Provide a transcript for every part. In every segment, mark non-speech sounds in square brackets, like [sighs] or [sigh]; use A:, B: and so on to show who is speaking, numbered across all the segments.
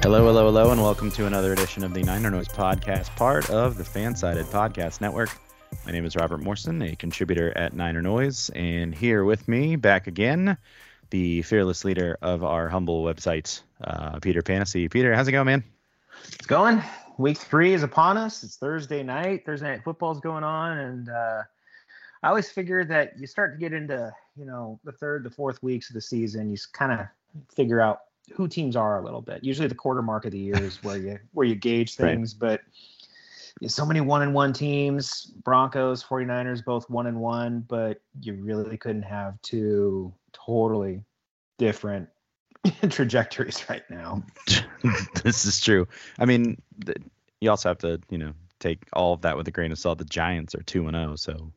A: Hello, hello, hello, and welcome to another edition of the Niner Noise podcast, part of the Fansided Podcast Network. My name is Robert Morrison, a contributor at Niner Noise, and here with me, back again, the fearless leader of our humble website, uh, Peter Panacy. Peter, how's it going, man?
B: It's going. Week three is upon us. It's Thursday night. Thursday night football's going on, and uh, I always figure that you start to get into, you know, the third, the fourth weeks of the season. You kind of figure out who teams are a little bit. Usually, the quarter mark of the year is where you where you gauge [laughs] things, right. but so many one and one teams broncos 49ers both one and one but you really couldn't have two totally different [laughs] trajectories right now [laughs]
A: this is true i mean you also have to you know take all of that with a grain of salt the giants are 2 and 0 so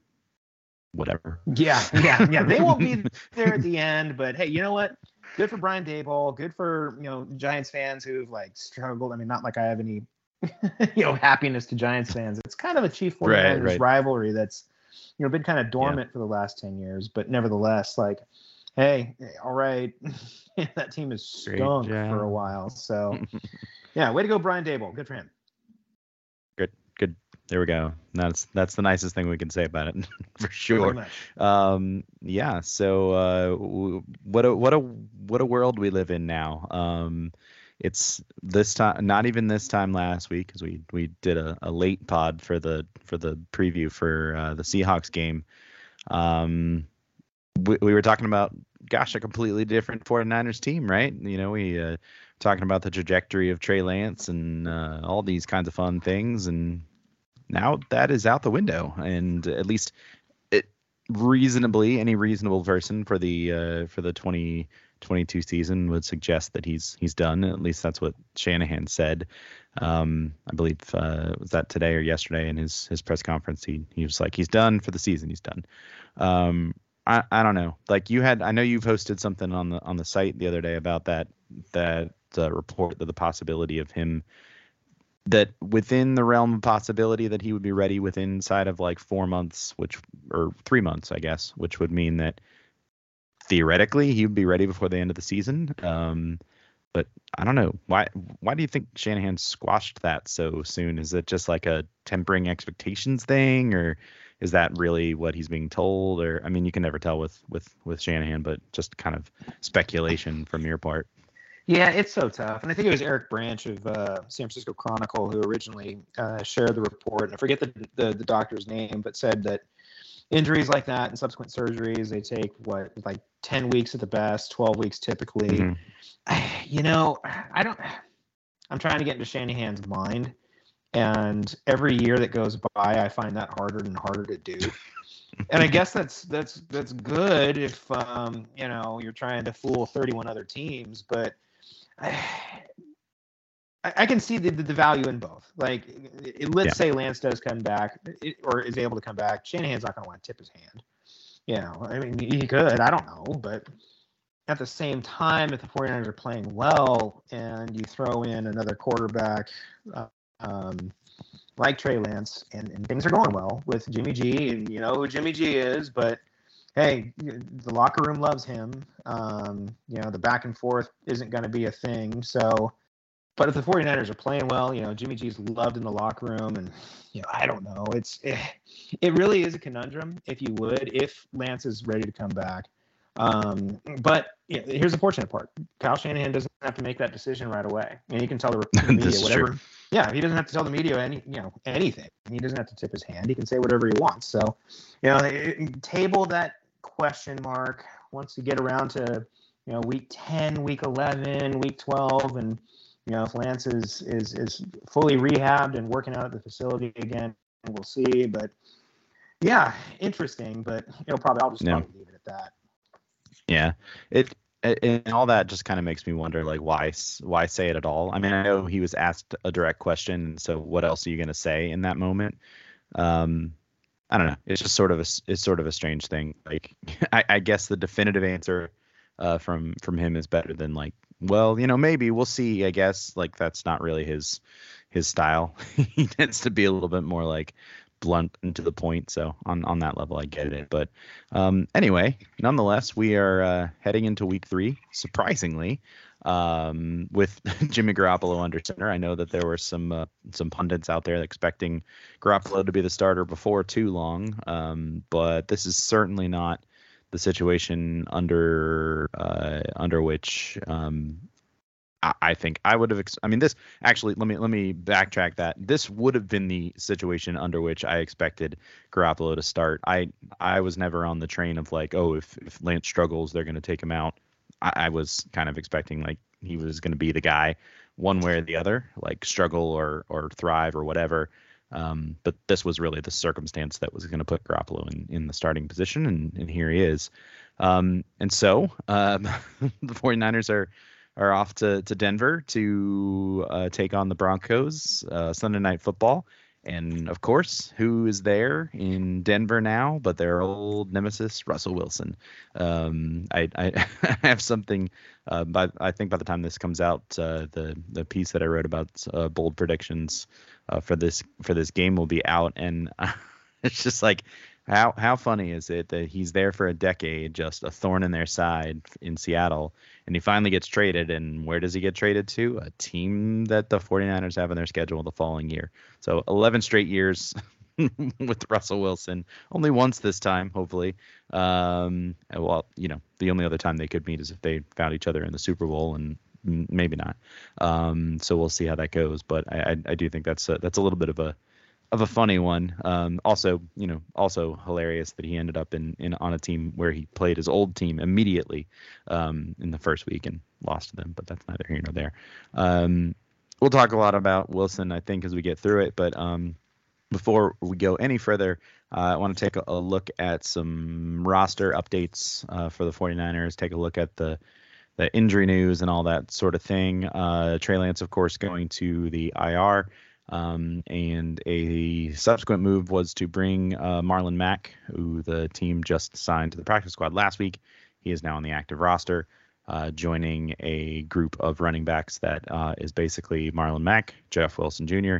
A: whatever
B: yeah yeah yeah they won't be [laughs] there at the end but hey you know what good for brian daboll good for you know giants fans who've like struggled i mean not like i have any [laughs] you know happiness to Giants fans. It's kind of a Chief 49ers right, right. rivalry that's you know been kind of dormant yeah. for the last 10 years, but nevertheless, like, hey, all right, [laughs] that team is stunk for a while. So yeah, way to go, Brian Daboll. Good for him.
A: Good, good. There we go. That's that's the nicest thing we can say about it [laughs] for sure. Um, yeah. So uh, what a what a what a world we live in now. Um, it's this time not even this time last week because we we did a, a late pod for the for the preview for uh, the Seahawks game. Um, we, we were talking about gosh a completely different 49ers team, right? You know, we uh, talking about the trajectory of Trey Lance and uh, all these kinds of fun things, and now that is out the window. And at least it reasonably any reasonable person for the uh, for the 20 22 season would suggest that he's he's done. At least that's what Shanahan said. Um, I believe uh, was that today or yesterday in his his press conference. He he was like he's done for the season. He's done. Um, I I don't know. Like you had, I know you've hosted something on the on the site the other day about that that uh, report that the possibility of him that within the realm of possibility that he would be ready within inside of like four months, which or three months, I guess, which would mean that theoretically he would be ready before the end of the season. Um, but I don't know why. Why do you think Shanahan squashed that so soon? Is it just like a tempering expectations thing, or is that really what he's being told? Or I mean, you can never tell with with with Shanahan, but just kind of speculation from your part.
B: Yeah, it's so tough. And I think it was Eric Branch of uh, San Francisco Chronicle who originally uh, shared the report. And I forget the, the, the doctor's name, but said that injuries like that and subsequent surgeries, they take what like 10 weeks at the best, 12 weeks typically. Mm-hmm. [sighs] You know, I don't I'm trying to get into Shanahan's mind, and every year that goes by, I find that harder and harder to do. [laughs] and I guess that's that's that's good if um, you know you're trying to fool 31 other teams, but [sighs] I, I can see the, the value in both. Like, let's yeah. say Lance does come back or is able to come back. Shanahan's not going to want to tip his hand. You know, I mean, he could. I don't know, but at the same time, if the 49ers are playing well and you throw in another quarterback uh, um, like Trey Lance and, and things are going well with Jimmy G, and you know who Jimmy G is, but hey, the locker room loves him. Um, you know, the back and forth isn't going to be a thing. So, but if the 49ers are playing well, you know, Jimmy G's loved in the locker room. And, you know, I don't know. It's, it, it really is a conundrum, if you would, if Lance is ready to come back. Um, but yeah, here's the fortunate part: Kyle Shanahan doesn't have to make that decision right away, and he can tell the, [laughs] the media whatever. True. Yeah, he doesn't have to tell the media any, you know, anything. He doesn't have to tip his hand. He can say whatever he wants. So, you know, table that question mark once you get around to, you know, week 10, week 11, week 12, and you know, if Lance is is is fully rehabbed and working out at the facility again, we'll see. But yeah, interesting. But you know, probably I'll just yeah. probably leave it at that.
A: Yeah, it and all that just kind of makes me wonder, like, why why say it at all? I mean, I know he was asked a direct question, so what else are you going to say in that moment? Um, I don't know. It's just sort of a it's sort of a strange thing. Like, [laughs] I, I guess the definitive answer uh, from from him is better than like, well, you know, maybe we'll see. I guess like that's not really his his style. [laughs] he tends to be a little bit more like, blunt and to the point. So on on that level, I get it. But um, anyway, nonetheless, we are uh, heading into week three. Surprisingly, um, with [laughs] Jimmy Garoppolo under center, I know that there were some uh, some pundits out there expecting Garoppolo to be the starter before too long. Um, but this is certainly not the situation under uh, under which um, I think I would have. Ex- I mean, this actually. Let me let me backtrack. That this would have been the situation under which I expected Garoppolo to start. I I was never on the train of like, oh, if if Lance struggles, they're going to take him out. I, I was kind of expecting like he was going to be the guy, one way or the other, like struggle or or thrive or whatever. Um, but this was really the circumstance that was going to put Garoppolo in, in the starting position, and, and here he is. Um, and so um, [laughs] the 49ers are are off to, to Denver to uh, take on the Broncos uh, Sunday Night Football. And of course, who is there in Denver now but their old nemesis, Russell Wilson? Um, I, [laughs] I, have something, uh, by, I think by the time this comes out, uh, the the piece that I wrote about uh, bold predictions uh, for this for this game will be out, and [laughs] it's just like how how funny is it that he's there for a decade, just a thorn in their side in Seattle, and he finally gets traded. And where does he get traded to? A team that the 49ers have in their schedule the following year. So 11 straight years [laughs] with Russell Wilson. Only once this time, hopefully. Um, well, you know, the only other time they could meet is if they found each other in the Super Bowl, and maybe not. Um, so we'll see how that goes. But I, I, I do think that's a, that's a little bit of a of a funny one. Um, also, you know, also hilarious that he ended up in, in on a team where he played his old team immediately um, in the first week and lost to them. But that's neither here nor there. Um, we'll talk a lot about Wilson, I think, as we get through it. But um, before we go any further, uh, I want to take a, a, look at some roster updates uh, for the 49ers. Take a look at the the injury news and all that sort of thing. Uh, Trey Lance, of course, going to the IR. Um, and a subsequent move was to bring uh, Marlon Mack, who the team just signed to the practice squad last week. He is now on the active roster, uh, joining a group of running backs that uh, is basically Marlon Mack, Jeff Wilson Jr.,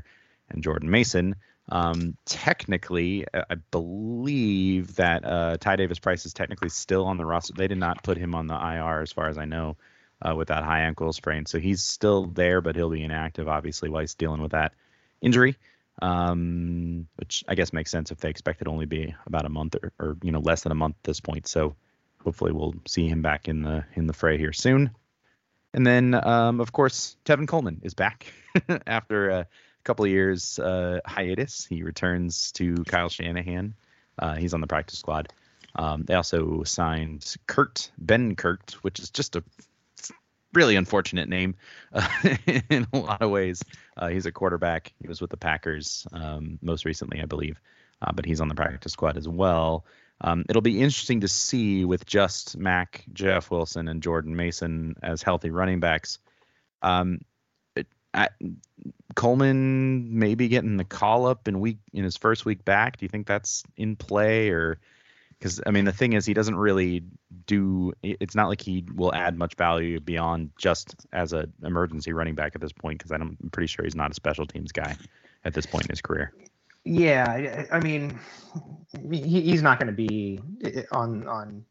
A: and Jordan Mason. Um, technically, I believe that uh, Ty Davis Price is technically still on the roster. They did not put him on the IR, as far as I know, uh, with that high ankle sprain. So he's still there, but he'll be inactive, obviously, while he's dealing with that injury, um, which I guess makes sense if they expect it only be about a month or, or you know less than a month at this point. So hopefully we'll see him back in the in the fray here soon. And then um, of course Tevin Coleman is back [laughs] after a couple of years uh, hiatus. He returns to Kyle Shanahan. Uh, he's on the practice squad. Um, they also signed Kurt Benkert, which is just a really unfortunate name uh, [laughs] in a lot of ways. Uh, he's a quarterback. He was with the Packers um, most recently, I believe, uh, but he's on the practice squad as well. Um, it'll be interesting to see with just Mac, Jeff Wilson, and Jordan Mason as healthy running backs. Um, it, Coleman maybe getting the call up in week in his first week back. Do you think that's in play or? Because I mean the thing is he doesn't really do. It's not like he will add much value beyond just as an emergency running back at this point. Because I'm pretty sure he's not a special teams guy at this point in his career.
B: Yeah, I mean, he's not going to be on on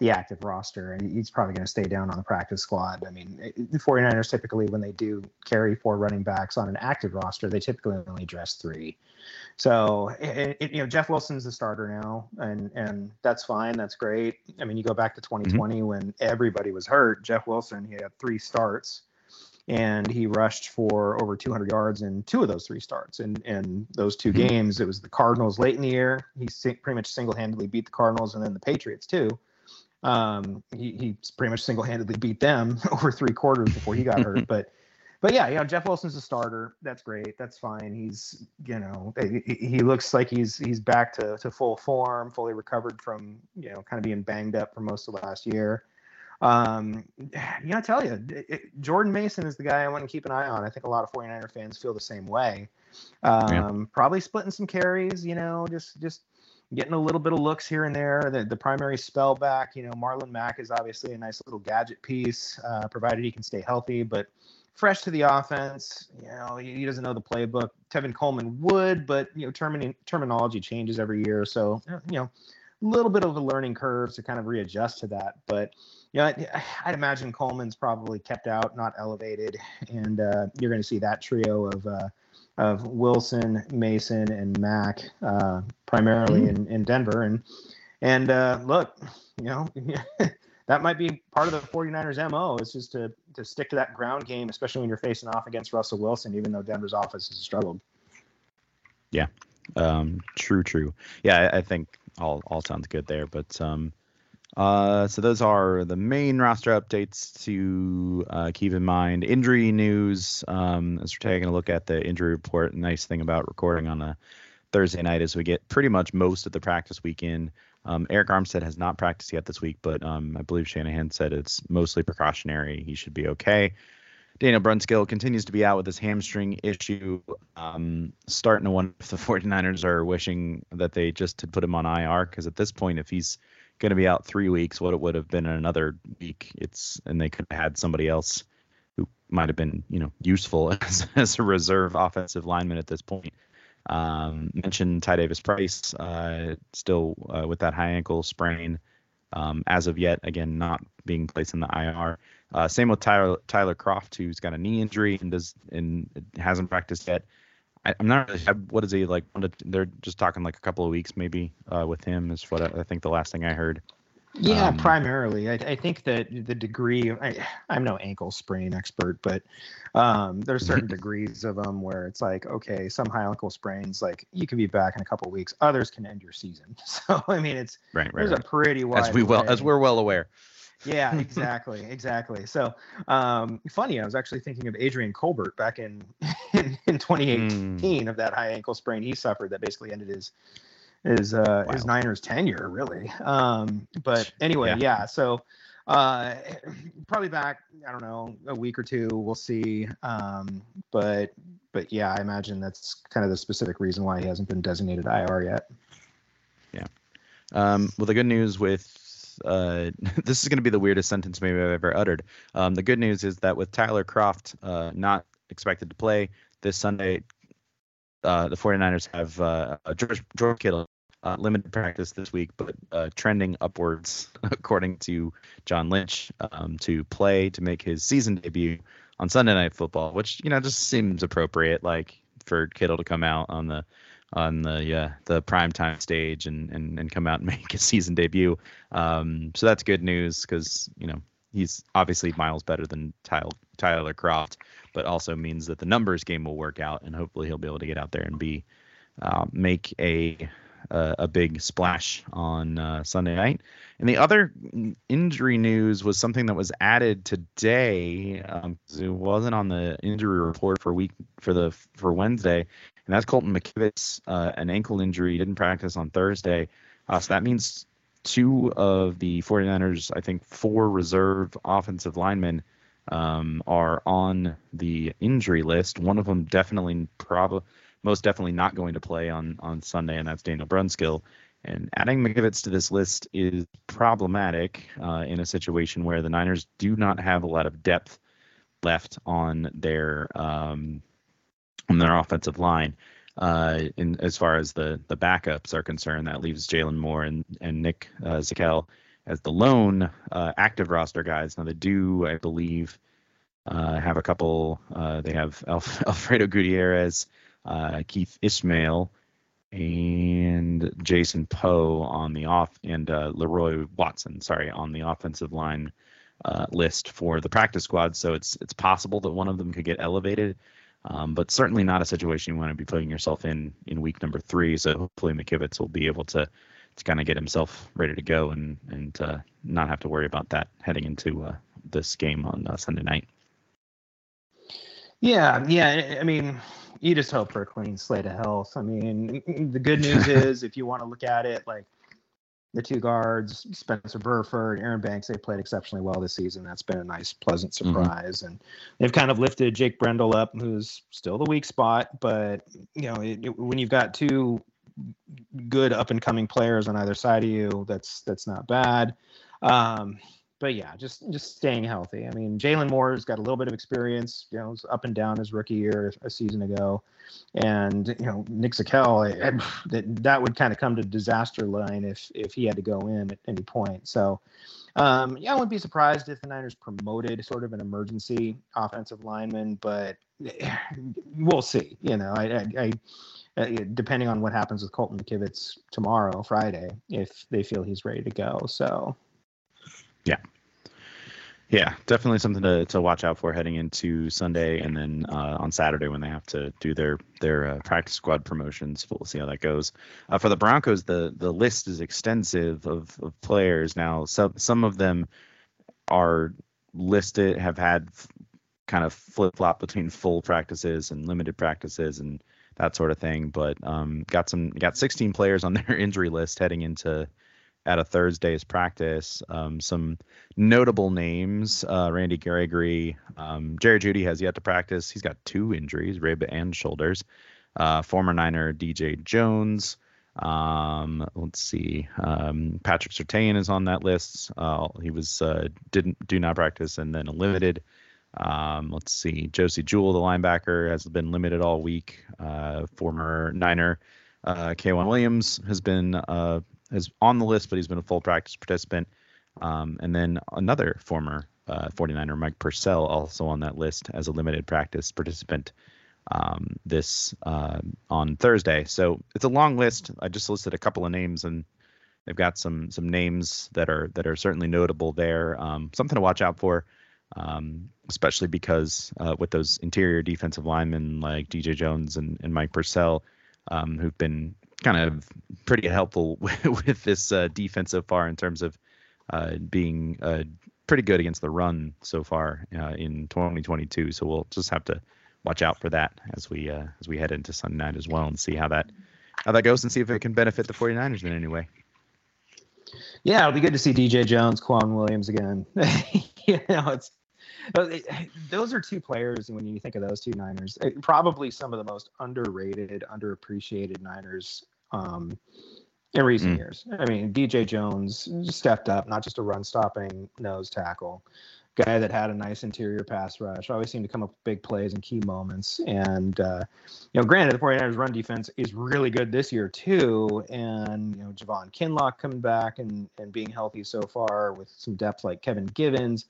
B: the active roster, and he's probably going to stay down on the practice squad. I mean, the 49ers typically, when they do carry four running backs on an active roster, they typically only dress three. So, it, it, you know, Jeff Wilson's the starter now, and and that's fine. That's great. I mean, you go back to 2020 mm-hmm. when everybody was hurt. Jeff Wilson, he had three starts, and he rushed for over 200 yards in two of those three starts. And in those 2 mm-hmm. games, it was the Cardinals late in the year. He pretty much single-handedly beat the Cardinals, and then the Patriots too. Um, he, he pretty much single-handedly beat them [laughs] over three quarters before he got hurt. [laughs] But but yeah, you know, Jeff Wilson's a starter. That's great. That's fine. He's, you know, he, he looks like he's he's back to, to full form, fully recovered from, you know, kind of being banged up for most of last year. Um, yeah, I tell you, it, Jordan Mason is the guy I want to keep an eye on. I think a lot of 49er fans feel the same way. Um, yeah. Probably splitting some carries, you know, just just getting a little bit of looks here and there. The, the primary spell back, you know, Marlon Mack is obviously a nice little gadget piece, uh, provided he can stay healthy. But fresh to the offense, you know, he, he doesn't know the playbook. Tevin Coleman would, but you know, termin- terminology changes every year, so you know, a little bit of a learning curve to kind of readjust to that. But you know, I, I'd imagine Coleman's probably kept out, not elevated, and uh, you're going to see that trio of. Uh, of Wilson, Mason, and Mack, uh, primarily mm-hmm. in, in Denver. And and uh, look, you know, [laughs] that might be part of the 49ers MO is just to to stick to that ground game, especially when you're facing off against Russell Wilson, even though Denver's offense has struggled.
A: Yeah. Um, true, true. Yeah, I, I think all all sounds good there. But um, uh, so those are the main roster updates to uh, keep in mind. Injury news. Um, as we're taking a look at the injury report, nice thing about recording on a Thursday night is we get pretty much most of the practice weekend. Um, Arik Armstead has not practiced yet this week, but um, I believe Shanahan said it's mostly precautionary. He should be okay. Daniel Brunskill continues to be out with his hamstring issue. Um, starting to wonder if the [laughs] 49ers are wishing that they just had put him on IR because at this point, if he's going to be out three weeks, what it would have been in another week. It's and they could have had somebody else who might have been you know useful [laughs] as, as a reserve offensive lineman at this point. Um, mentioned Ty Davis Price uh, still uh, with that high ankle sprain. Um, as of yet, again, not being placed in the IR. Uh, same with Tyler, Tyler Kroft, who's got a knee injury and does and hasn't practiced yet. I, am not really. sure. What is he like? They're just talking like a couple of weeks, maybe, uh, with him. Is what I, I, think the last thing I heard.
B: Yeah, um, primarily. I, I, think that the degree. I, I'm no ankle sprain expert, but um, there's certain [laughs] degrees of them where it's like, okay, some high ankle sprains, like you can be back in a couple of weeks. Others can end your season. [laughs] So I mean, it's
A: right. right
B: there's
A: right.
B: a pretty wide.
A: As we well as we're well aware.
B: Yeah, [laughs] exactly, exactly. So, um, funny, I was actually thinking of Adrian Colbert back in [laughs] in, in 2018 mm. of that high ankle sprain he suffered that basically ended his his uh, wow. his Niners tenure, really. Um, but anyway, yeah. yeah so uh, [clears throat] probably back. I don't know, a week or two. We'll see. Um, but but yeah, I imagine that's kind of the specific reason why he hasn't been designated IR yet.
A: Yeah. Um, well, the good news with uh, [laughs] this is going to be the weirdest sentence maybe I've ever uttered. Um, the good news is that with Tyler Kroft uh, not expected to play this Sunday, uh, the 49ers have uh, George, George Kittle uh, limited practice this week, but uh, trending upwards, [laughs] according to John Lynch, um, to play to make his season debut on Sunday Night Football, which you know just seems appropriate, like for Kittle to come out on the on the uh, the prime time stage and, and and come out and [laughs] make his season debut. Um, so that's good news because you know he's obviously miles better than Tyler Tyler Kroft, but also means that the numbers game will work out and hopefully he'll be able to get out there and be uh, make a a, a big splash on uh, Sunday night. And the other injury news was something that was added today. Um, it wasn't on the injury report for week for the for Wednesday, and that's Colton McKivitz, uh, an ankle injury. Didn't practice on Thursday, uh, so that means two of the 49ers, I think four reserve offensive linemen um, are on the injury list. One of them definitely, probably, most definitely not going to play on on Sunday, and that's Daniel Brunskill. And adding McKivitz to this list is problematic uh, in a situation where the Niners do not have a lot of depth left on their um, on their offensive line. Uh, in as far as the the backups are concerned, that leaves Jalen Moore and and Nick uh, Zakelj as the lone uh, active roster guys. Now they do, I believe, uh, have a couple. Uh, they have [laughs] Alf- Alfredo Gutierrez, uh, Keith Ismael, and Jason Poe on the off, and uh, Leroy Watson, sorry, on the offensive line list for the practice squad. So it's it's possible that one of them could get elevated. Um, but certainly not a situation you want to be putting yourself in in week number three. So hopefully McKivitz will be able to to kind of get himself ready to go and and uh, not have to worry about that heading into uh, this game on uh, Sunday night.
B: Yeah, yeah. I mean, you just hope for a clean slate of health. I mean, the good news [laughs] is if you want to look at it like the two guards, Spencer Burford, Aaron Banks, they played exceptionally well this season. That's been a nice, pleasant mm-hmm. surprise. Mm-hmm. And they've kind of lifted Jake Brendel up, who's still the weak spot. But, you know, it, it, when you've got two good up and coming players on either side of you. That's that's not bad. Um, but yeah, just just staying healthy. I mean, Jalen Moore's got a little bit of experience. You know, was up and down his rookie year a season ago, and you know Nick Zakelj, that that would kind of come to disaster line if if he had to go in at any point. So. Um, yeah, I wouldn't be surprised if the Niners promoted sort of an emergency offensive lineman, but [sighs] we'll see. You know, I, I, I uh, depending on what happens with Colton McKivitz tomorrow, Friday, if they feel he's ready to go. So,
A: yeah. Yeah, definitely something to, to watch out for heading into Sunday, and then uh, on Saturday when they have to do their their uh, practice squad promotions. We'll see how that goes. Uh, for the Broncos, the the list is extensive of, of players now. Some some of them are listed have had kind of flip flop between full practices and limited practices, and that sort of thing. But um, got some got 16 players on [laughs] their injury list heading into at a Thursday's practice. Um, some notable names: uh, Randy Gregory, um, Jerry Jeudy has yet to practice. He's got two injuries, rib and shoulders. Uh, former Niner DJ Jones. Um, let's see. Um, Patrick Surtain is on that list. Uh, he was uh, didn't do not practice and then limited. Um, let's see. Josey Jewell, the linebacker, has been limited all week. Uh, former Niner uh, K'Waun Williams has been uh, has on the list, but he's been a full practice participant. Um, and then another former uh, 49er, Mike Purcell, also on that list as a limited practice participant um, this uh, on Thursday. So it's a long list. I just listed a couple of names, and they've got some some names that are that are certainly notable there. Um, something to watch out for um, especially because uh, with those interior defensive linemen like DJ Jones and, and Mike Purcell, um, who've been kind of pretty helpful with, [laughs] with this uh, defense so far in terms of uh, being uh, pretty good against the run so far uh, in 2022. So we'll just have to watch out for that as we uh, as we head into Sunday night as well and see how that how that goes and see if it can benefit the 49ers in any way.
B: Yeah, it'll be good to see DJ Jones, K'Waun Williams again. [laughs] you know, it's those are two players, and when you think of those two Niners, eh, probably some of the most underrated, underappreciated Niners um, in recent mm. years. I mean, DJ Jones stepped up, not just a run-stopping nose tackle, guy that had a nice interior pass rush, always seemed to come up with big plays in key moments. And, uh, you know, granted, the 49ers run defense is really good this year, too. And, you know, Javon Kinlaw coming back and, and being healthy so far with some depth like Kevin Givens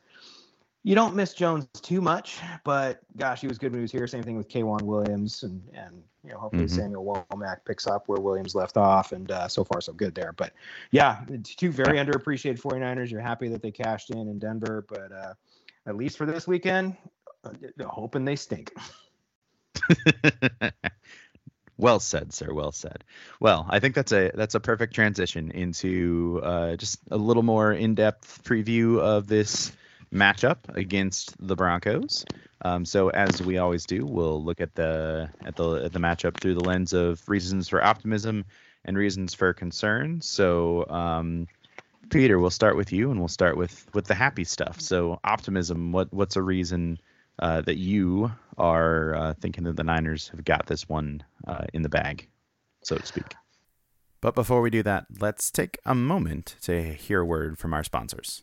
B: you don't miss Jones too much, but gosh, he was good when he was here. Same thing with K'Waun Williams, and and you know hopefully mm-hmm. Samuel Womack picks up where Williams left off, and uh, so far so good there. But yeah, two very underappreciated 49ers. You're happy that they cashed in in Denver, but uh, at least for this weekend, uh, hoping they stink. [laughs]
A: Well said, sir. Well said. Well, I think that's a that's a perfect transition into uh, just a little more in-depth preview of this matchup against the Broncos. Um, so as we always do, we'll look at the at the at the matchup through the lens of reasons for optimism and reasons for concern. So um, Peter, we'll start with you, and we'll start with with the happy stuff. So optimism. What what's a reason uh, that you are uh, thinking that the Niners have got this one uh, in the bag, so to speak.
C: But before we do that, let's take a moment to hear a word from our sponsors.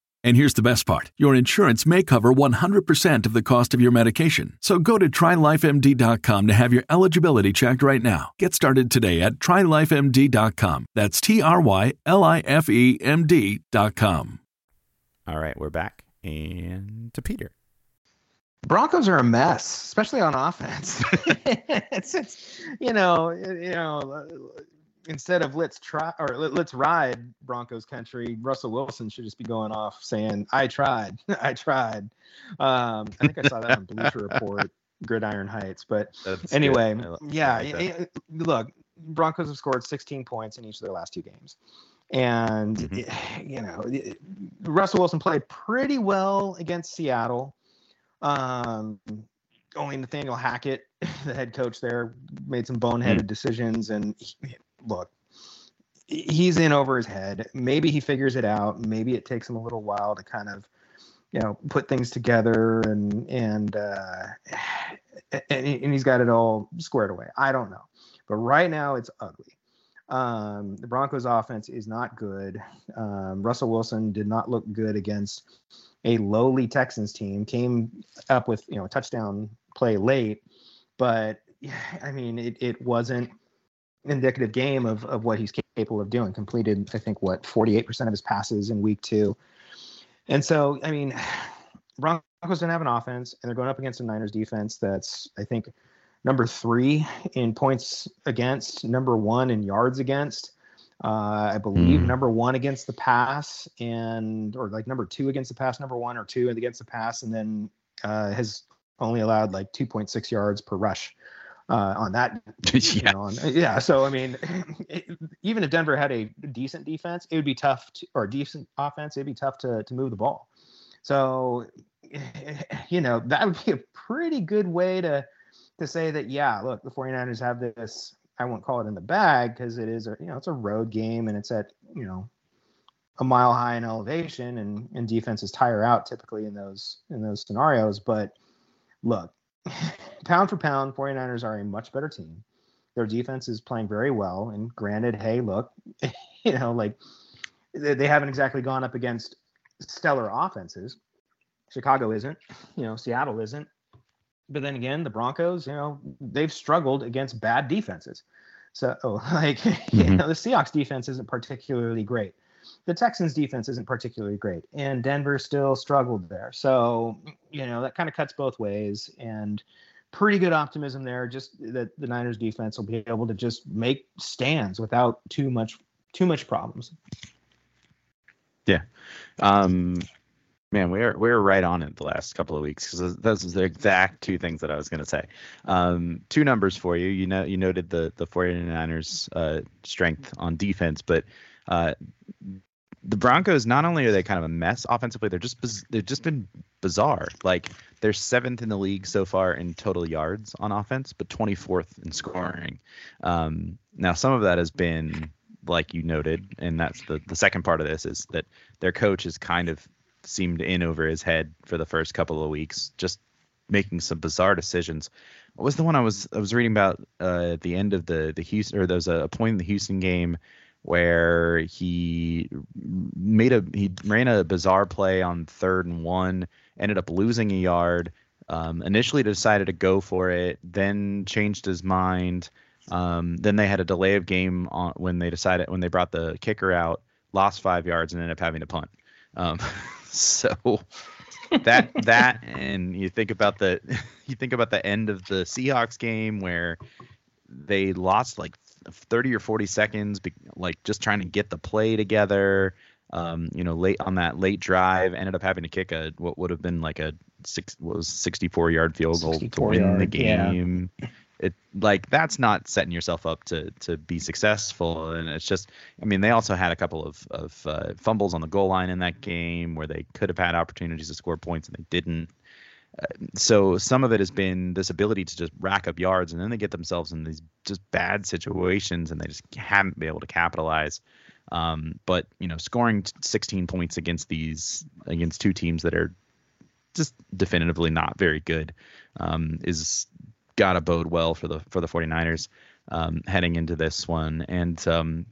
D: And here's the best part your insurance may cover 100% of the cost of your medication. So go to trylifemd.com to have your eligibility checked right now. Get started today at trylifemd.com. That's T R Y L I F E M D.com.
C: All right, we're back. And to Peter.
B: Broncos are a mess, especially on offense. [laughs] it's, it's, you know, you know, instead of let's try or let's ride Broncos country, Russell Wilson should just be going off saying, "I tried, [laughs] I tried." Um, I think I saw that on Bleacher Report, Gridiron Heights. But [laughs] That's anyway, yeah, like look, Broncos have scored 16 points in each of their last two games. And mm-hmm. you know, Russell Wilson played pretty well against Seattle. Um, only Nathaniel Hackett, [laughs] the head coach there, made some boneheaded mm. decisions, and he, look, he's in over his head. Maybe he figures it out. Maybe it takes him a little while to kind of, you know, put things together and and uh, [sighs] and, and he's got it all squared away. I don't know, but right now it's ugly. Um, the Broncos' offense is not good. Um, Russell Wilson did not look good against a lowly Texans team. Came up with you know a touchdown play late, but [sighs] I mean it it wasn't indicative game of, of what he's capable of doing. Completed, I think, what 48% of his passes in week two. And so, I mean, [sighs] Broncos didn't have an offense, and they're going up against a Niners defense that's, I think, number three in points against, number one in yards against. Uh, I believe mm. number one against the pass, and or like number two against the pass, number one or two against the pass, and then uh, has only allowed like 2.6 yards per rush uh, on that. [laughs] yeah. Know, on, yeah. So I mean, [laughs] it, even if Denver had a decent defense, it would be tough to, or decent offense, it'd be tough to to move the ball. So, [laughs] you know, that would be a pretty good way to to say that yeah, look, the 49ers have this I won't call it in the bag because it is a you know it's a road game and it's at you know a mile high in elevation and and defenses tire out typically in those in those scenarios. But look, [sighs] pound for pound, 49ers are a much better team. Their defense is playing very well. And granted, hey, look, [laughs] you know, like they, haven't exactly gone up against stellar offenses. Chicago isn't, [laughs] you know, Seattle isn't. But then again, the Broncos, you know, they've struggled against bad defenses. So, [laughs] like, mm-hmm. you know, the Seahawks defense isn't particularly great. The Texans defense isn't particularly great, and Denver still struggled there. So, you know, that kind of cuts both ways. And pretty good optimism there. Just that the Niners defense will be able to just make stands without too much too much problems.
A: Yeah. Um, Man, we're we're right on it the last couple of weeks because those are the exact two things that I was going to say. Um, two numbers for you. You know, you noted the the 49ers uh, strength on defense, but uh, the Broncos not only are they kind of a mess offensively, they're just they've just been bizarre. Like they're seventh in the league so far in total yards on offense, but 24th in scoring. Um, now some of that has been like you noted, and that's the the second part of this is that their coach is kind of seemed in over his head for the first couple of weeks, just making some bizarre decisions. What was the one I was I was reading about uh, at the end of the the Houston or there was a point in the Houston game where he made a he ran a bizarre play on third and one, ended up losing a yard. Um, initially decided to go for it, then changed his mind. Um, then they had a delay of game on when they decided when they brought the kicker out, lost five yards, and ended up having to punt. Um, [laughs] so that that and you think about the [laughs] you think about the end of the Seahawks game where they lost like 30 or 40 seconds like just trying to get the play together. Um, you know late on that late drive ended up having to kick a what would have been like a six was 64 yard field goal to win yard, the game. Yeah it like that's not setting yourself up to to be successful. And it's just i mean they also had a couple of of uh, fumbles on the goal line in that game where they could have had opportunities to score points and they didn't so some of it has been this ability to just rack up yards and then they get themselves in these just bad situations and they just haven't been able to capitalize um, but you know scoring 16 points against these against two teams that are just definitively not very good um, is got to bode well for the for the 49ers um, heading into this one. And um,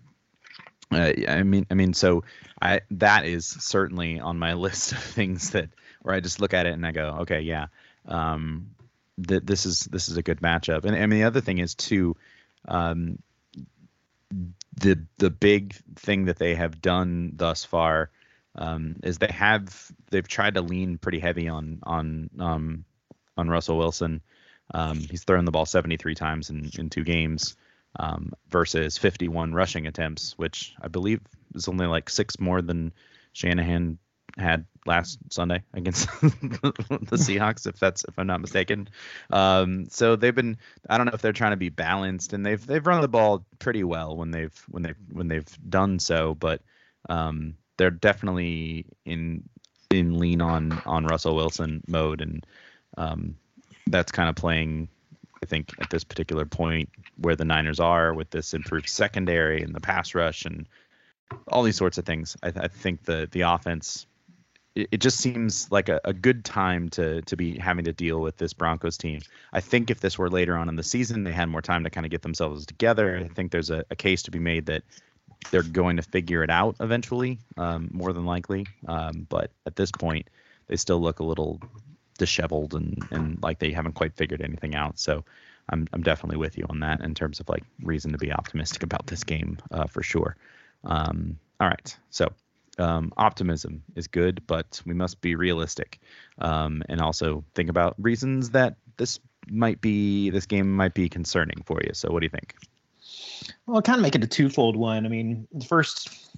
A: uh, I mean, I mean, so I that is certainly on my [laughs] list of things that where I just look at it and I go, okay, yeah, um, th- this is this is a good matchup. And I mean, the other thing is too, um, the the big thing that they have done thus far um, is they have they've tried to lean pretty heavy on on um, on Russell Wilson um, he's thrown the ball 73 times in, in two games um, versus 51 rushing attempts, which I believe is only like six more than Shanahan had last Sunday against [laughs] the [laughs] Seahawks, if that's if I'm not mistaken. Um, so they've been I don't know if they're trying to be balanced, and they've they've run the ball pretty well when they've when they when they've done so, but um, they're definitely in in lean on on Russell Wilson mode, and um, that's kind of playing, I think, at this particular point where the Niners are with this improved secondary and the pass rush and all these sorts of things. I, I think the the offense it, it just seems like a, a, good time to to be having to deal with this Broncos team. I think if this were later on in the season, they had more time to kind of get themselves together. I think there's a, a case to be made that they're going to figure it out eventually, um, more than likely. Um, but at this point, they still look a little disheveled and and like they haven't quite figured anything out. So I'm I'm definitely with you on that in terms of like reason to be optimistic about this game uh, for sure. Um, all right, so um, optimism is good, but we must be realistic um, and also think about reasons that this might be this game might be concerning for you. So what do you think?
B: Well, I'll kind of make it a twofold one. I mean, the first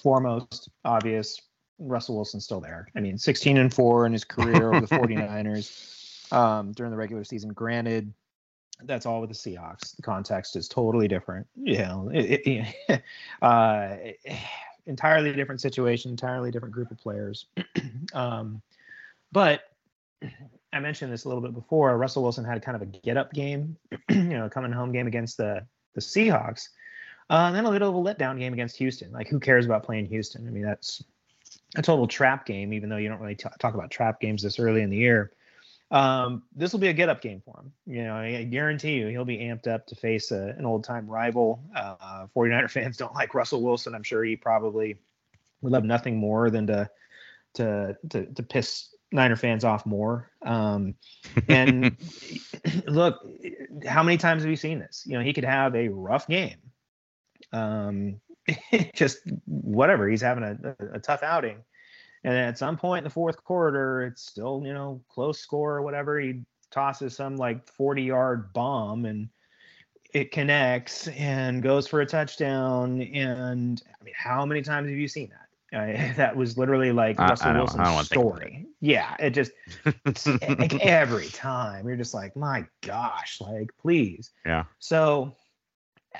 B: foremost obvious Russell Wilson's still there. I mean, 16 and 4 in his career over the [laughs] 49ers um, during the regular season. Granted, that's all with the Seahawks. The context is totally different. You know, it, it, [laughs] uh, entirely different situation, entirely different group of players. [clears throat] um, but [clears throat] I mentioned this a little bit before. Russell Wilson had kind of a get up game, [clears throat] you know, coming home game against the the Seahawks, uh, and then a little of a letdown game against Houston. Like, who cares about playing Houston? I mean, that's a total trap game, even though you don't really t- talk about trap games this early in the year. Um, this will be a get up game for him. You know, I guarantee you he'll be amped up to face a, an old time rival. Uh, 49er [laughs] fans don't like Russell Wilson. I'm sure he probably would love nothing more than to to to, to piss Niner fans off more. Um, [laughs] and [clears throat] look, how many times have you seen this? You know, he could have a rough game. Um, [laughs] just whatever. He's having a, a, tough outing. And at some point in the fourth quarter, it's still, you know, close score or whatever. He tosses some like 40 yard bomb and it connects and goes for a touchdown. And I mean, how many times have you seen that? Uh, [laughs] that was literally like Russell I Wilson's story. Yeah, it just like [laughs] every time you're just like, my gosh, like please.
A: Yeah.
B: So,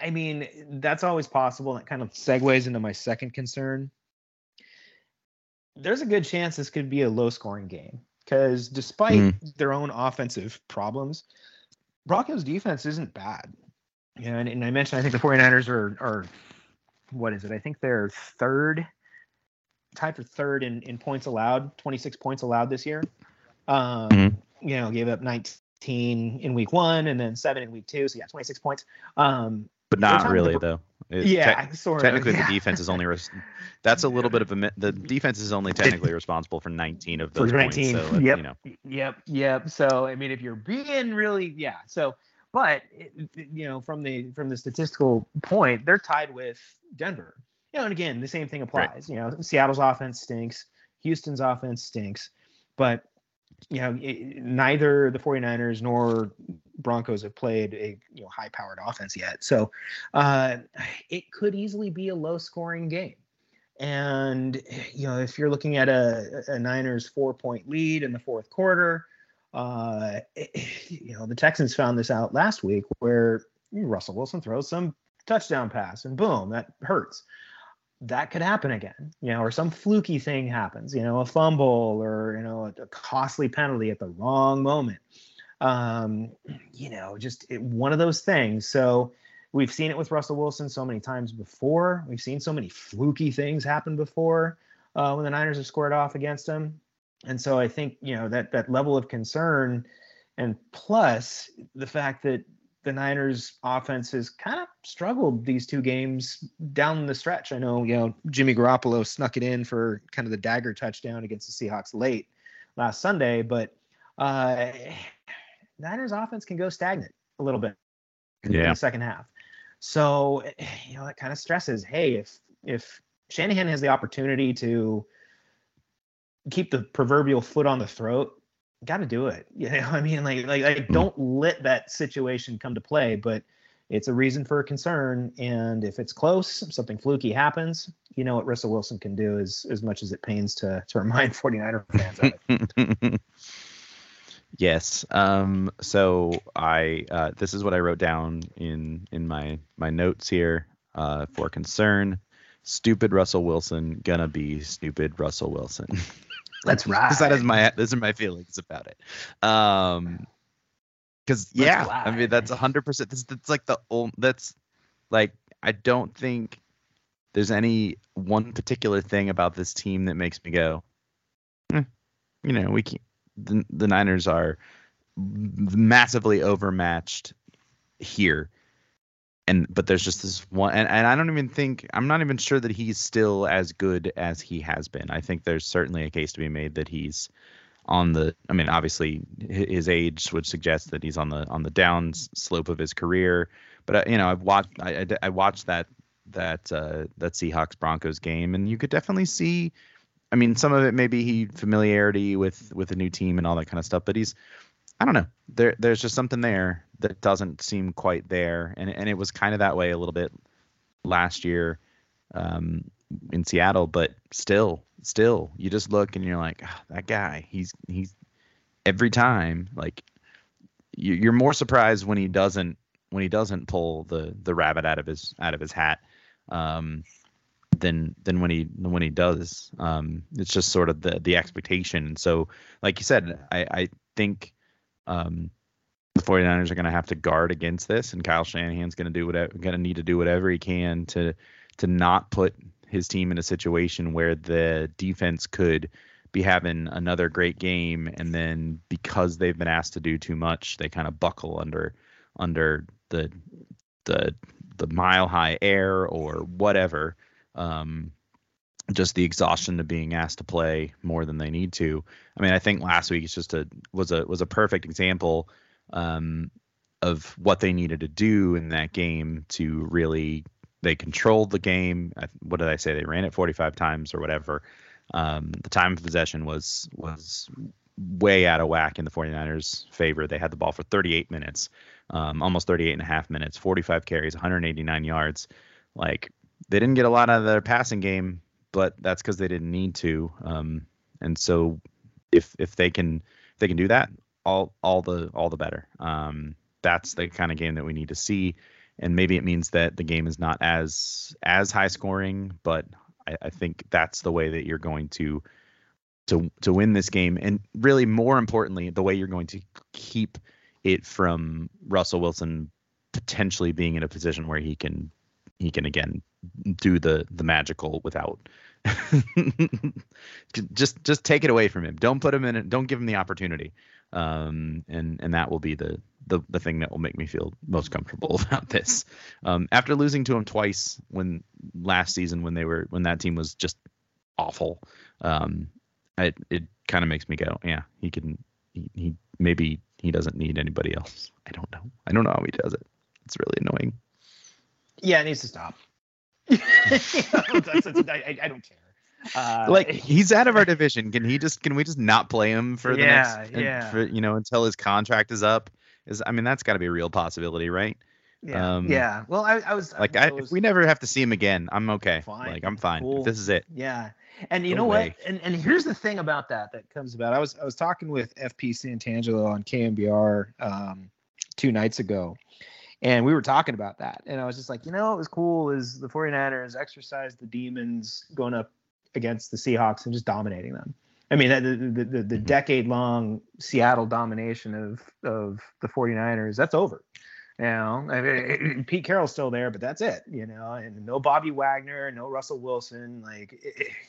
B: I mean, that's always possible. That kind of segues into my second concern. There's a good chance this could be a low scoring game because despite mm. their own offensive problems, Broncos defense isn't bad. And, and I mentioned I think the 49ers are are what is it? I think they're third tied for third in, in points allowed, 26 points allowed this year. Um, mm-hmm. You know, gave up 19 in week one and then seven in week two. So yeah, 26 points. Um,
A: but not really the, though.
B: It, yeah, te- sort
A: of. Technically,
B: yeah.
A: the defense is only res- that's a little bit of a the defense is only technically responsible for 19 of those 19. points. So,
B: yep,
A: you know.
B: yep, yep. So I mean, if you're being really, yeah. So, but you know, from the from the statistical point, they're tied with Denver you know, and again, the same thing applies. Right. You know, Seattle's offense stinks, Houston's offense stinks, but you know, it, neither the 49ers nor Broncos have played a you know high-powered offense yet. So uh, it could easily be a low-scoring game. And you know, if you're looking at a, a Niners four-point lead in the fourth quarter, uh, [laughs] you know, the Texans found this out last week where Russell Wilson throws some touchdown pass, and boom, that hurts that could happen again, you know, or some fluky thing happens, you know, a fumble or, you know, a, costly penalty at the wrong moment. Um, you know, just it, one of those things. So we've seen it with Russell Wilson so many times before. We've seen so many fluky things happen before uh, when the Niners have scored off against him. And so I think, you know, that that level of concern and plus the fact that the Niners offense has kind of struggled these two games down the stretch. I know, you know, Jimmy Garoppolo snuck it in for kind of the dagger touchdown against the Seahawks late last Sunday, but uh, Niners offense can go stagnant a little bit
A: yeah.
B: in the second half. So, you know, that kind of stresses, hey, if if Shanahan has the opportunity to keep the proverbial foot on the throat got to do it. [laughs] You know, I mean, like, like, like, hmm. don't let that situation come to play, but it's a reason for concern. And if it's close, something fluky happens, you know what Russell Wilson can do as, as much as it pains to, to remind [laughs] 49er fans of it. [laughs]
A: yes. Um, so I, uh, this is what I wrote down in, in my, my notes here, uh, for concern. Stupid Russell Wilson gonna be stupid Russell Wilson.
B: That's right.
A: that is my those are my feelings about it. Um, because yeah, I mean that's hundred percent. That's like the old. That's like I don't think there's any one particular thing about this team that makes me go, eh, you know, we can the, the Niners are massively overmatched here and but there's just this one and, and i don't even think i'm not even sure that he's still as good as he has been. I think there's certainly a case to be made that he's on the i mean obviously his age would suggest that he's on the on the down slope of his career. But uh, you know i've watched i, I, I watched that that uh that seahawks broncos game and you could definitely see i mean some of it maybe he familiarity with with a new team and all that kind of stuff but he's I don't know. There there's just something there that doesn't seem quite there, and and it was kind of that way a little bit last year um, in Seattle, but still, still, you just look and you're like, oh, that guy, he's he's every time like you, you're more surprised when he doesn't when he doesn't pull the the rabbit out of his out of his hat um, than than when he when he does. Um, it's just sort of the the expectation. So, like you said, I, I think um, the 49ers are going to have to guard against this, and Kyle Shanahan's going to do whatever, going to need to do whatever he can to to not put his team in a situation where the defense could be having another great game, and then because they've been asked to do too much, they kind of buckle under under the the the mile high air or whatever. Um, just the exhaustion of being asked to play more than they need to. I mean, I think last week it's just a was a was a perfect example um, of what they needed to do in that game to really they controlled the game. What did I say? They ran it 45 times or whatever. Um, the time of possession was was way out of whack in the 49ers favor. They had the ball for 38 minutes, um, almost 38 and a half minutes, 45 carries, 189 yards. Like they didn't get a lot out of their passing game, but that's because they didn't need to. Um, and so if if they can if they can do that, all all the all the better. Um, that's the kind of game that we need to see. And maybe it means that the game is not as as high scoring, but I, I think that's the way that you're going to to to win this game, and really more importantly, the way you're going to keep it from Russell Wilson potentially being in a position where he can he can again do the the magical without [laughs] just just take it away from him. Don't put him in it. Don't give him the opportunity. Um, and and that will be the the the thing that will make me feel most comfortable [laughs] about this. Um, after losing to him twice when last season when they were when that team was just awful, um, it it kind of makes me go, yeah, he can he, he maybe he doesn't need anybody else. I don't know. I don't know how he does it. It's really annoying.
B: Yeah, it needs to stop. [laughs] I, I, don't care.
A: Uh, like [laughs] he's out of our division. Can he just? Can we just not play him for the yeah, next? Yeah. For, you know, until his contract is up. Is I mean, that's got to be a real possibility, right?
B: Yeah. Um, yeah. Well, I, I was
A: like, I, was, we never have to see him again, I'm okay. Fine. Like, I'm fine. Cool. This is it.
B: Yeah. And you Go know away. what? And and here's the thing about that that comes about. I was I was talking with FP Santangelo on KNBR um, two nights ago, and we were talking about that. And I was just like, you know, what was cool is the 49ers exercised the demons going up against the Seahawks and just dominating them. I mean, the, the, the, the mm-hmm. decade long Seattle domination of, of the 49ers, that's over. You know, I mean, Pete Carroll's still there, but that's it. You know, and no Bobby Wagner, no Russell Wilson. Like,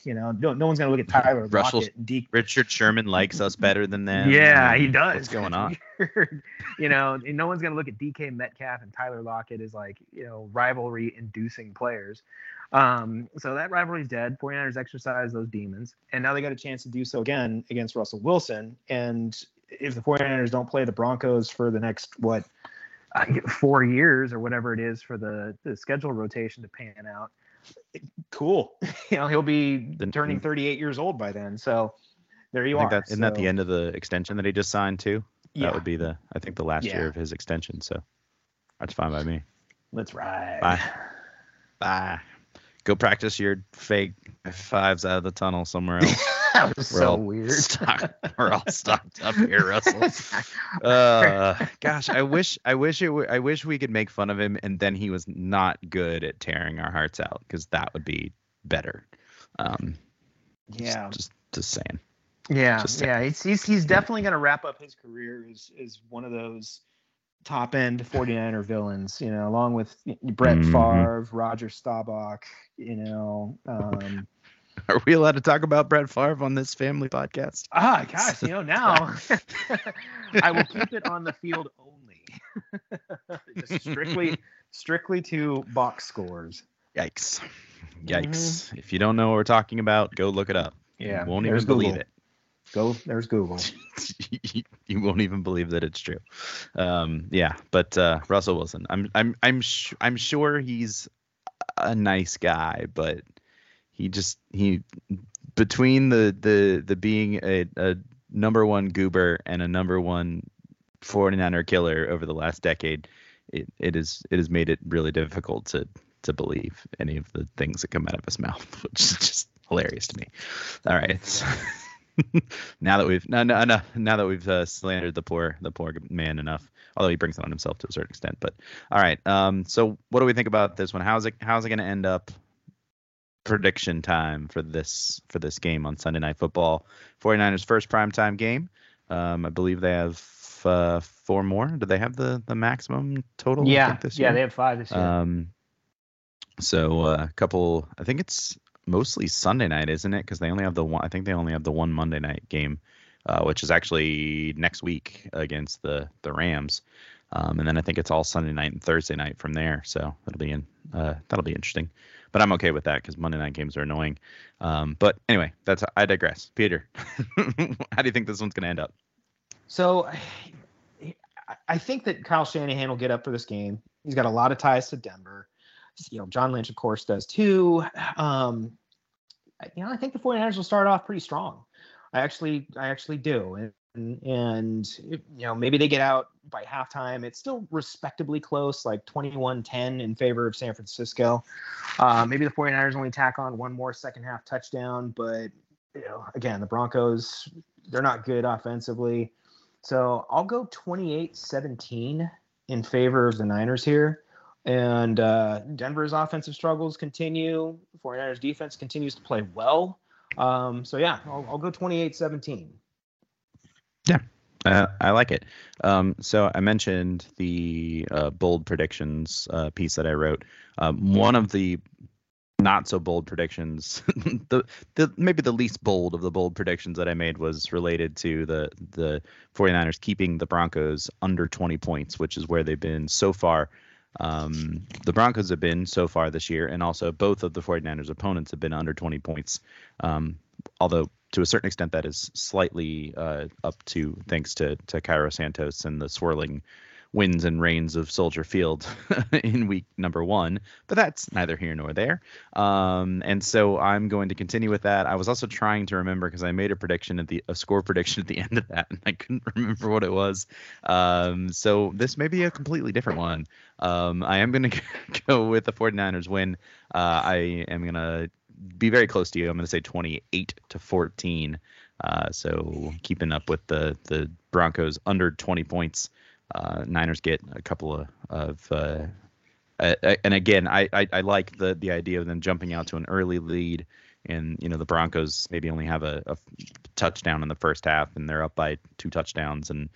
B: you know, no, no one's gonna look at Tyler Russell.
A: De- Richard Sherman likes us better than them.
B: Yeah, he does.
A: What's going on? [laughs]
B: you know, no one's gonna look at DK Metcalf and Tyler Lockett as like you know rivalry-inducing players. Um, so that rivalry's dead. 49ers exercise those demons, and now they got a chance to do so again against Russell Wilson. And if the 49ers don't play the Broncos for the next what uh, four years or whatever it is for the, the schedule rotation to pan out. Cool. [laughs] you know, he'll be turning 38 years old by then. So there you
A: I
B: are.
A: That, isn't so, that the end of the extension that he just signed too? That would be the, I think the last yeah. year of his extension. So that's fine by me.
B: Let's ride.
A: Bye. Bye. Go practice your fake fives out of the tunnel somewhere [laughs] else.
B: that was we're so weird.
A: Stock, we're all stocked up here, Russell. [laughs] Uh, gosh, I wish, I wish it, w- I wish we could make fun of him, and then he was not good at tearing our hearts out, because that would be better. Um,
B: yeah,
A: just, just, just saying.
B: Yeah, just saying. yeah, he's, he's he's definitely going to wrap up his career as as one of those top end 49er villains, you know, along with Brett mm-hmm. Favre, Roger Staubach, you know. Um, [laughs]
A: Are we allowed to talk about Brett Favre on this family podcast?
B: Ah, gosh, you know, now [laughs] [laughs] I will keep it on the field only. Just strictly strictly to box scores.
A: Yikes. Yikes. Mm-hmm. If you don't know what we're talking about, go look it up.
B: Yeah.
A: You won't even Google. believe it.
B: Go there's Google. [laughs]
A: you won't even believe that it's true. Um, yeah, but uh, Russell Wilson, I'm I'm I'm sh- I'm sure he's a nice guy, but he just he between the the the being a, a number one goober and a number one 49er killer over the last decade, it, it is it has made it really difficult to to believe any of the things that come out of his mouth, [laughs] which is just hilarious to me. All right. [laughs] [laughs] now that we've no, no, no, now that we've uh, slandered the poor the poor man enough, although he brings it on himself to a certain extent. But all right, um, so what do we think about this one? How's it how's it going to end up? Prediction time for this for this game on Sunday Night Football. 49ers first primetime game. Um, I believe they have uh, four more. Do they have the the maximum total?
B: Yeah, yeah,
A: year?
B: they have five this year.
A: Um, so uh, a couple. I think it's mostly Sunday night, isn't it? Because they only have the one. I think they only have the one Monday night game, uh, which is actually next week against the the Rams. Um, and then I think it's all Sunday night and Thursday night from there. So that'll be in. Uh, that'll be interesting. But I'm okay with that because Monday night games are annoying. Um, but anyway, that's I digress. Peter, [laughs] how do you think this one's gonna end up?
B: So I think that Kyle Shanahan will get up for this game. He's got a lot of ties to Denver. You know, John Lynch, of course, does too. Um, you know, I think the 49ers will start off pretty strong. I actually, I actually do. And, and you know, maybe they get out by halftime. It's still respectably close, like 21-10 in favor of San Francisco. Uh, maybe the 49ers only tack on one more second half touchdown, but you know, again, the Broncos, they're not good offensively. So I'll go 28 17 in favor of the Niners here. And uh, Denver's offensive struggles continue. 49ers defense continues to play well. Um, so yeah, I'll, I'll go 28 17.
A: Uh, I like it. Um, so I mentioned the uh, bold predictions uh, piece that I wrote. Um, one of the not so bold predictions, [laughs] the the maybe the least bold of the bold predictions that I made was related to the the 49ers keeping the Broncos under 20 points, which is where they've been so far. Um, the Broncos have been so far this year, and also both of the 49ers opponents have been under 20 points. Um, although to a certain extent that is slightly uh, up to thanks to to Cairo Santos and the swirling winds and rains of Soldier Field [laughs] in week number one, but that's neither here nor there. Um, and so I'm going to continue with that. I was also trying to remember because I made a prediction at the a score prediction at the [laughs] end of that, and I couldn't remember what it was. Um, so this may be a completely different one. Um, I am going [laughs] to go with the 49ers win. Uh, I am going to be very close to you. I'm going to say 28 to 14. Uh, so keeping up with the the Broncos under 20 points. Uh, Niners get a couple of of uh, and again, I, I I like the the idea of them jumping out to an early lead, and you know the Broncos maybe only have a, a touchdown in the first half, and they're up by two touchdowns, and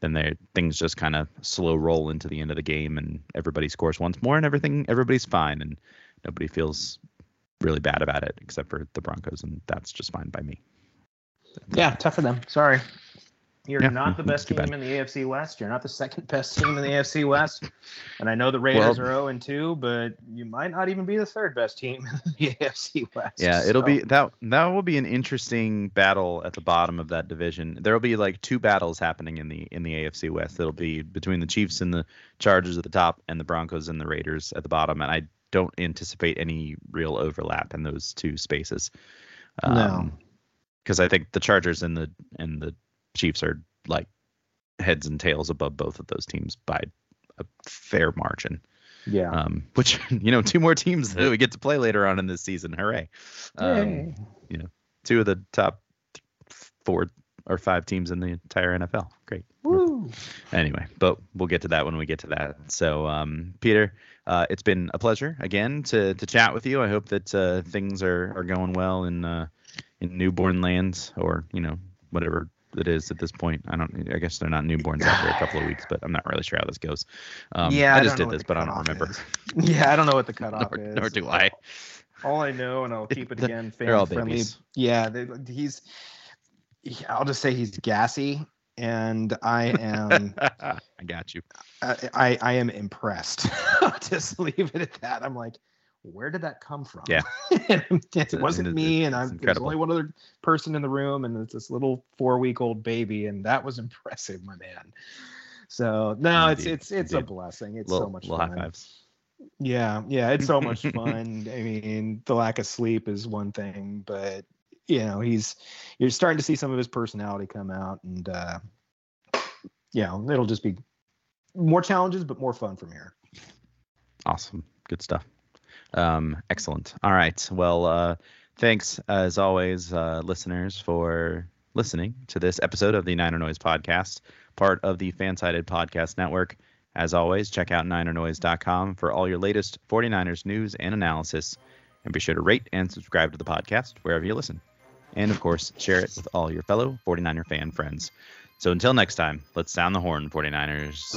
A: then they things just kind of slow roll into the end of the game, and everybody scores once more, and everything everybody's fine, and nobody feels really bad about it except for the Broncos, and that's just fine by me.
B: Yeah, tough for them. Sorry. You're
A: Yeah,
B: not the
A: mm,
B: best team
A: bad.
B: in the AFC West. You're not the [laughs] second best team in the AFC West. And I know the Raiders
A: Well-
B: are 0 and 2, but you might not even be the third best team in [laughs] the AFC West.
A: Yeah, it'll
B: So-
A: be that that will be an interesting battle at the bottom of that division. There'll be like two battles happening in the in the AFC West. It'll be between the Chiefs and the Chargers at the top and the Broncos and the Raiders at the bottom. And I don't anticipate any real overlap in those two spaces.
B: No.
A: because I think the Chargers and the and the Chiefs are like heads and tails above both of those teams by a fair margin.
B: Yeah.
A: Um, which [laughs] you know, two more teams that we get to play later on in this season. Hooray! Um, you know, two of the top four or five teams in the entire NFL. Great.
B: Woo.
A: Anyway, but we'll get to that when we get to that. So, um, Peter, uh, it's been a pleasure again to to chat with you. I hope that uh, things are are going well in uh, in newborn lands, or you know, whatever it is at this point. I don't. I guess they're not newborns after a couple of weeks, but I'm not really sure how this goes. Um,
B: yeah,
A: I
B: I
A: just did this, but I don't remember.
B: is. [laughs] Yeah, I don't know what the cutoff
A: Nor,
B: is.
A: nor do I.
B: All I know, and I'll keep it [laughs]
A: They're-
B: again,
A: they're all
B: friendly.
A: babies.
B: Yeah, they, he's. I'll just say he's gassy, and I am. [laughs]
A: I got you.
B: I, I I am impressed. I'll just leave it at that. I'm like, where did that come from?
A: Yeah. [laughs]
B: it wasn't me, and I'm there's only one other person in the room, and it's this little four week old baby, and that was [laughs] impressive, my man. So no, it's
A: Indeed,
B: it's it's a
A: indeed.
B: blessing. It's
A: little,
B: so much fun. Yeah, yeah, it's so much [laughs] fun. I mean, the lack of sleep is one thing, but you know, he's you're starting to see some of his personality come out, and uh, you know, it'll just be more challenges, but more fun from here.
A: Awesome. Good stuff. Um, excellent. All right. Well, uh, thanks as always, uh, listeners, for listening to this episode of the Niner Noise podcast, part of the Fansided Podcast Network. As always, check out ninernoise.com for all your latest 49ers news and analysis. And be sure to rate and subscribe to the podcast wherever you listen. and of course, share it with all your fellow 49er fan friends. So until next time, let's sound the horn, 49ers.